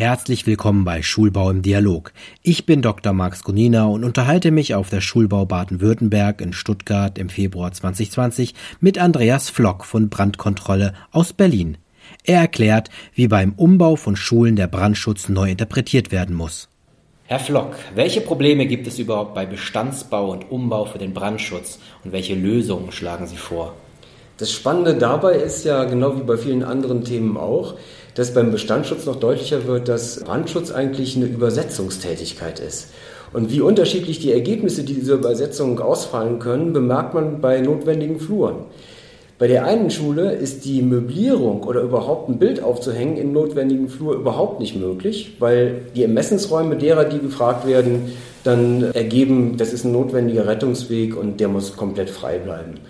Herzlich willkommen bei Schulbau im Dialog. Ich bin Dr. Max Gunina und unterhalte mich auf der Schulbau Baden-Württemberg in Stuttgart im Februar 2020 mit Andreas Flock von Brandkontrolle aus Berlin. Er erklärt, wie beim Umbau von Schulen der Brandschutz neu interpretiert werden muss. Herr Flock, welche Probleme gibt es überhaupt bei Bestandsbau und Umbau für den Brandschutz und welche Lösungen schlagen Sie vor? Das Spannende dabei ist ja, genau wie bei vielen anderen Themen auch, dass beim Bestandsschutz noch deutlicher wird, dass Brandschutz eigentlich eine Übersetzungstätigkeit ist. Und wie unterschiedlich die Ergebnisse dieser Übersetzung ausfallen können, bemerkt man bei notwendigen Fluren. Bei der einen Schule ist die Möblierung oder überhaupt ein Bild aufzuhängen in notwendigen Flur überhaupt nicht möglich, weil die Ermessensräume derer, die gefragt werden, dann ergeben, das ist ein notwendiger Rettungsweg und der muss komplett frei bleiben.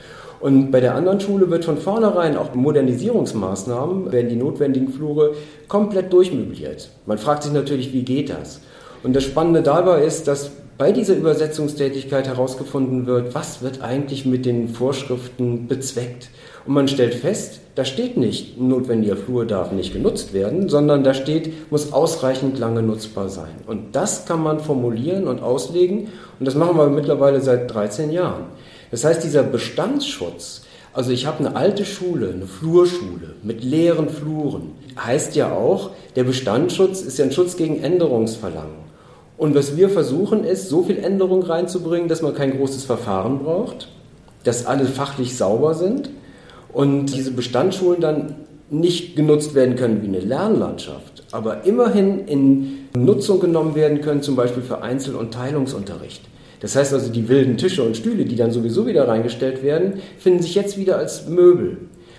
Und bei der anderen Schule wird von vornherein auch Modernisierungsmaßnahmen, werden die notwendigen Flure komplett durchmöbliert. Man fragt sich natürlich, wie geht das? Und das Spannende dabei ist, dass bei dieser Übersetzungstätigkeit herausgefunden wird, was wird eigentlich mit den Vorschriften bezweckt. Und man stellt fest, da steht nicht, ein notwendiger Flur darf nicht genutzt werden, sondern da steht, muss ausreichend lange nutzbar sein. Und das kann man formulieren und auslegen. Und das machen wir mittlerweile seit 13 Jahren. Das heißt, dieser Bestandsschutz, also ich habe eine alte Schule, eine Flurschule mit leeren Fluren, heißt ja auch, der Bestandsschutz ist ja ein Schutz gegen Änderungsverlangen. Und was wir versuchen ist, so viel Änderung reinzubringen, dass man kein großes Verfahren braucht, dass alle fachlich sauber sind und diese Bestandsschulen dann nicht genutzt werden können wie eine Lernlandschaft, aber immerhin in Nutzung genommen werden können, zum Beispiel für Einzel- und Teilungsunterricht. Das heißt also, die wilden Tische und Stühle, die dann sowieso wieder reingestellt werden, finden sich jetzt wieder als Möbel.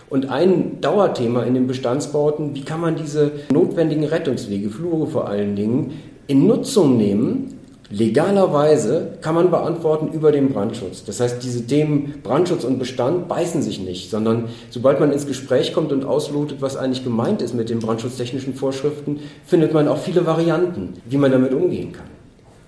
Und ein Dauerthema in den Bestandsbauten, wie kann man diese notwendigen Rettungswege, Flure vor allen Dingen, in Nutzung nehmen, Legalerweise kann man beantworten über den Brandschutz. Das heißt, diese Themen Brandschutz und Bestand beißen sich nicht, sondern sobald man ins Gespräch kommt und auslotet, was eigentlich gemeint ist mit den brandschutztechnischen Vorschriften, findet man auch viele Varianten, wie man damit umgehen kann.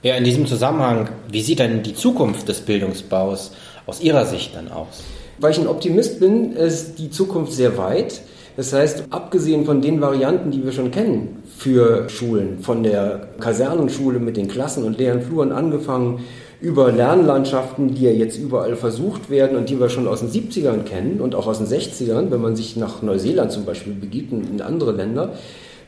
Ja, in diesem Zusammenhang, wie sieht denn die Zukunft des Bildungsbaus aus Ihrer Sicht dann aus? Weil ich ein Optimist bin, ist die Zukunft sehr weit. Das heißt, abgesehen von den Varianten, die wir schon kennen für Schulen, von der Kasernenschule mit den Klassen und leeren Fluren angefangen, über Lernlandschaften, die ja jetzt überall versucht werden und die wir schon aus den 70ern kennen und auch aus den 60ern, wenn man sich nach Neuseeland zum Beispiel begibt und in andere Länder,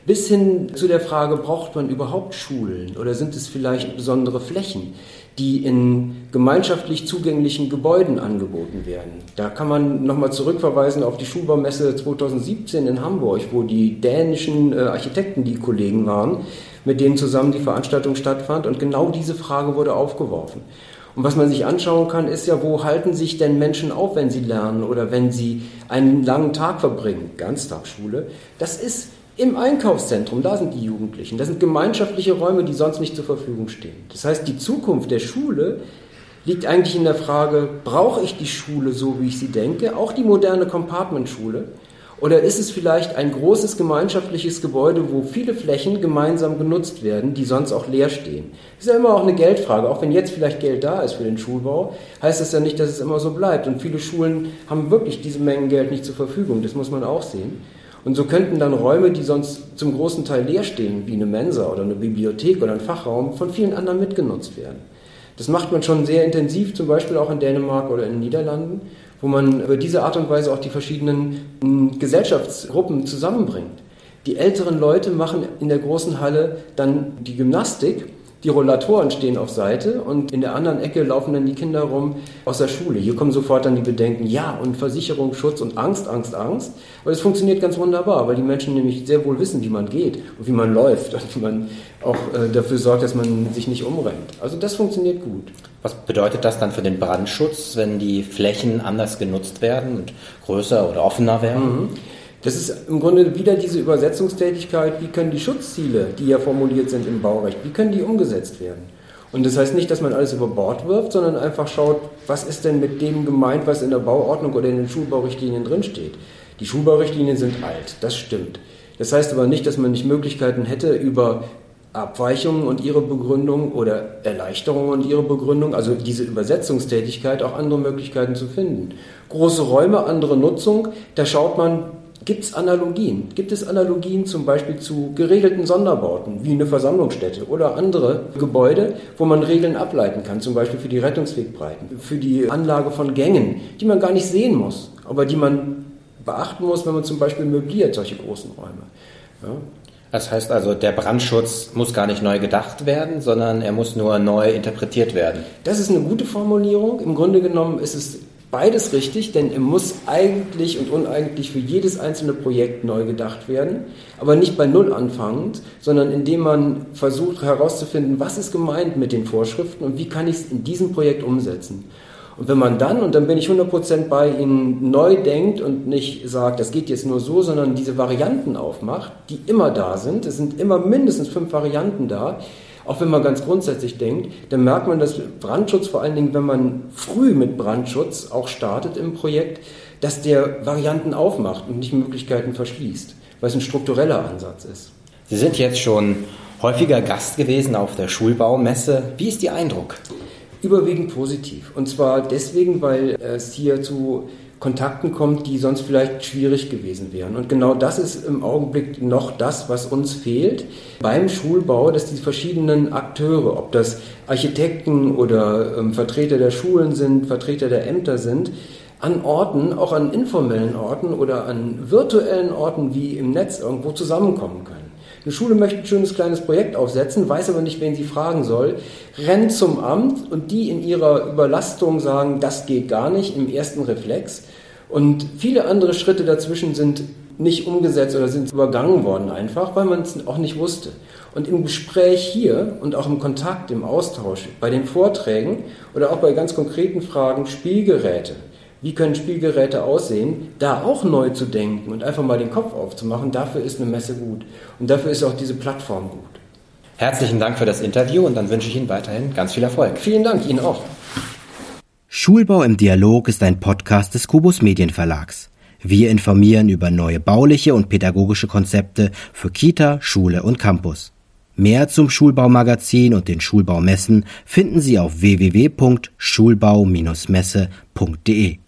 bis hin zu der Frage, braucht man überhaupt Schulen oder sind es vielleicht besondere Flächen, die in gemeinschaftlich zugänglichen Gebäuden angeboten werden. Da kann man nochmal zurückverweisen auf die Schulbaumesse 2017 in Hamburg, wo die dänischen äh, Architekten die Kollegen waren, mit denen zusammen die Veranstaltung stattfand und genau diese Frage wurde aufgeworfen. Und was man sich anschauen kann, ist ja, wo halten sich denn Menschen auf, wenn sie lernen oder wenn sie einen langen Tag verbringen, Ganztagsschule. Das ist im Einkaufszentrum, da sind die Jugendlichen. Das sind gemeinschaftliche Räume, die sonst nicht zur Verfügung stehen. Das heißt, die Zukunft der Schule liegt eigentlich in der Frage, brauche ich die Schule so, wie ich sie denke, auch die moderne Compartment-Schule? Oder ist es vielleicht ein großes gemeinschaftliches Gebäude, wo viele Flächen gemeinsam genutzt werden, die sonst auch leer stehen? Das ist ja immer auch eine Geldfrage. Auch wenn jetzt vielleicht Geld da ist für den Schulbau, heißt das ja nicht, dass es immer so bleibt. Und viele Schulen haben wirklich diese Mengen Geld nicht zur Verfügung. Das muss man auch sehen. Und so könnten dann Räume, die sonst zum großen Teil leer stehen, wie eine Mensa oder eine Bibliothek oder ein Fachraum, von vielen anderen mitgenutzt werden. Das macht man schon sehr intensiv, zum Beispiel auch in Dänemark oder in den Niederlanden, wo man über diese Art und Weise auch die verschiedenen hm, Gesellschaftsgruppen zusammenbringt. Die älteren Leute machen in der großen Halle dann die Gymnastik die Rollatoren stehen auf Seite und in der anderen Ecke laufen dann die Kinder rum aus der Schule. Hier kommen sofort dann die Bedenken, ja, und Versicherung, Schutz und Angst, Angst, Angst. Aber es funktioniert ganz wunderbar, weil die Menschen nämlich sehr wohl wissen, wie man geht und wie man läuft und wie man auch äh, dafür sorgt, dass man sich nicht umrennt. Also das funktioniert gut. Was bedeutet das dann für den Brandschutz, wenn die Flächen anders genutzt werden und größer oder offener werden? Mhm. Das ist im Grunde wieder diese Übersetzungstätigkeit, wie können die Schutzziele, die ja formuliert sind im Baurecht, wie können die umgesetzt werden? Und das heißt nicht, dass man alles über Bord wirft, sondern einfach schaut, was ist denn mit dem gemeint, was in der Bauordnung oder in den Schulbaurichtlinien drinsteht. Die Schulbaurichtlinien sind alt, das stimmt. Das heißt aber nicht, dass man nicht Möglichkeiten hätte, über Abweichungen und ihre Begründung oder Erleichterungen und ihre Begründung, also diese Übersetzungstätigkeit, auch andere Möglichkeiten zu finden. Große Räume, andere Nutzung, da schaut man, Gibt es Analogien? Gibt es Analogien zum Beispiel zu geregelten Sonderbauten wie eine Versammlungsstätte oder andere Gebäude, wo man Regeln ableiten kann, zum Beispiel für die Rettungswegbreiten, für die Anlage von Gängen, die man gar nicht sehen muss, aber die man beachten muss, wenn man zum Beispiel möbliert solche großen Räume. Ja. Das heißt also, der Brandschutz muss gar nicht neu gedacht werden, sondern er muss nur neu interpretiert werden. Das ist eine gute Formulierung. Im Grunde genommen ist es beides richtig, denn er muss eigentlich und uneigentlich für jedes einzelne Projekt neu gedacht werden, aber nicht bei Null anfangend, sondern indem man versucht herauszufinden, was ist gemeint mit den Vorschriften und wie kann ich es in diesem Projekt umsetzen. Und wenn man dann, und dann bin ich 100% bei Ihnen, neu denkt und nicht sagt, das geht jetzt nur so, sondern diese Varianten aufmacht, die immer da sind, es sind immer mindestens fünf Varianten da, auch wenn man ganz grundsätzlich denkt, dann merkt man, dass Brandschutz, vor allen Dingen, wenn man früh mit Brandschutz auch startet im Projekt, dass der Varianten aufmacht und nicht Möglichkeiten verschließt, weil es ein struktureller Ansatz ist. Sie sind jetzt schon häufiger Gast gewesen auf der Schulbaumesse. Wie ist Ihr Eindruck? Überwiegend positiv. Und zwar deswegen, weil es hier zu Kontakten kommt, die sonst vielleicht schwierig gewesen wären. Und genau das ist im Augenblick noch das, was uns fehlt beim Schulbau, dass die verschiedenen Akteure, ob das Architekten oder ähm, Vertreter der Schulen sind, Vertreter der Ämter sind, an Orten, auch an informellen Orten oder an virtuellen Orten wie im Netz irgendwo zusammenkommen können. Eine Schule möchte ein schönes kleines Projekt aufsetzen, weiß aber nicht, wen sie fragen soll, rennt zum Amt und die in ihrer Überlastung sagen, das geht gar nicht im ersten Reflex. Und viele andere Schritte dazwischen sind nicht umgesetzt oder sind übergangen worden einfach, weil man es auch nicht wusste. Und im Gespräch hier und auch im Kontakt, im Austausch, bei den Vorträgen oder auch bei ganz konkreten Fragen Spielgeräte, wie können Spielgeräte aussehen, da auch neu zu denken und einfach mal den Kopf aufzumachen, dafür ist eine Messe gut. Und dafür ist auch diese Plattform gut. Herzlichen Dank für das Interview und dann wünsche ich Ihnen weiterhin ganz viel Erfolg. Vielen Dank, Ihnen auch. Schulbau im Dialog ist ein Podcast des Kubus Medienverlags. Wir informieren über neue bauliche und pädagogische Konzepte für Kita, Schule und Campus. Mehr zum Schulbaumagazin und den Schulbaumessen finden Sie auf www.schulbau-messe.de.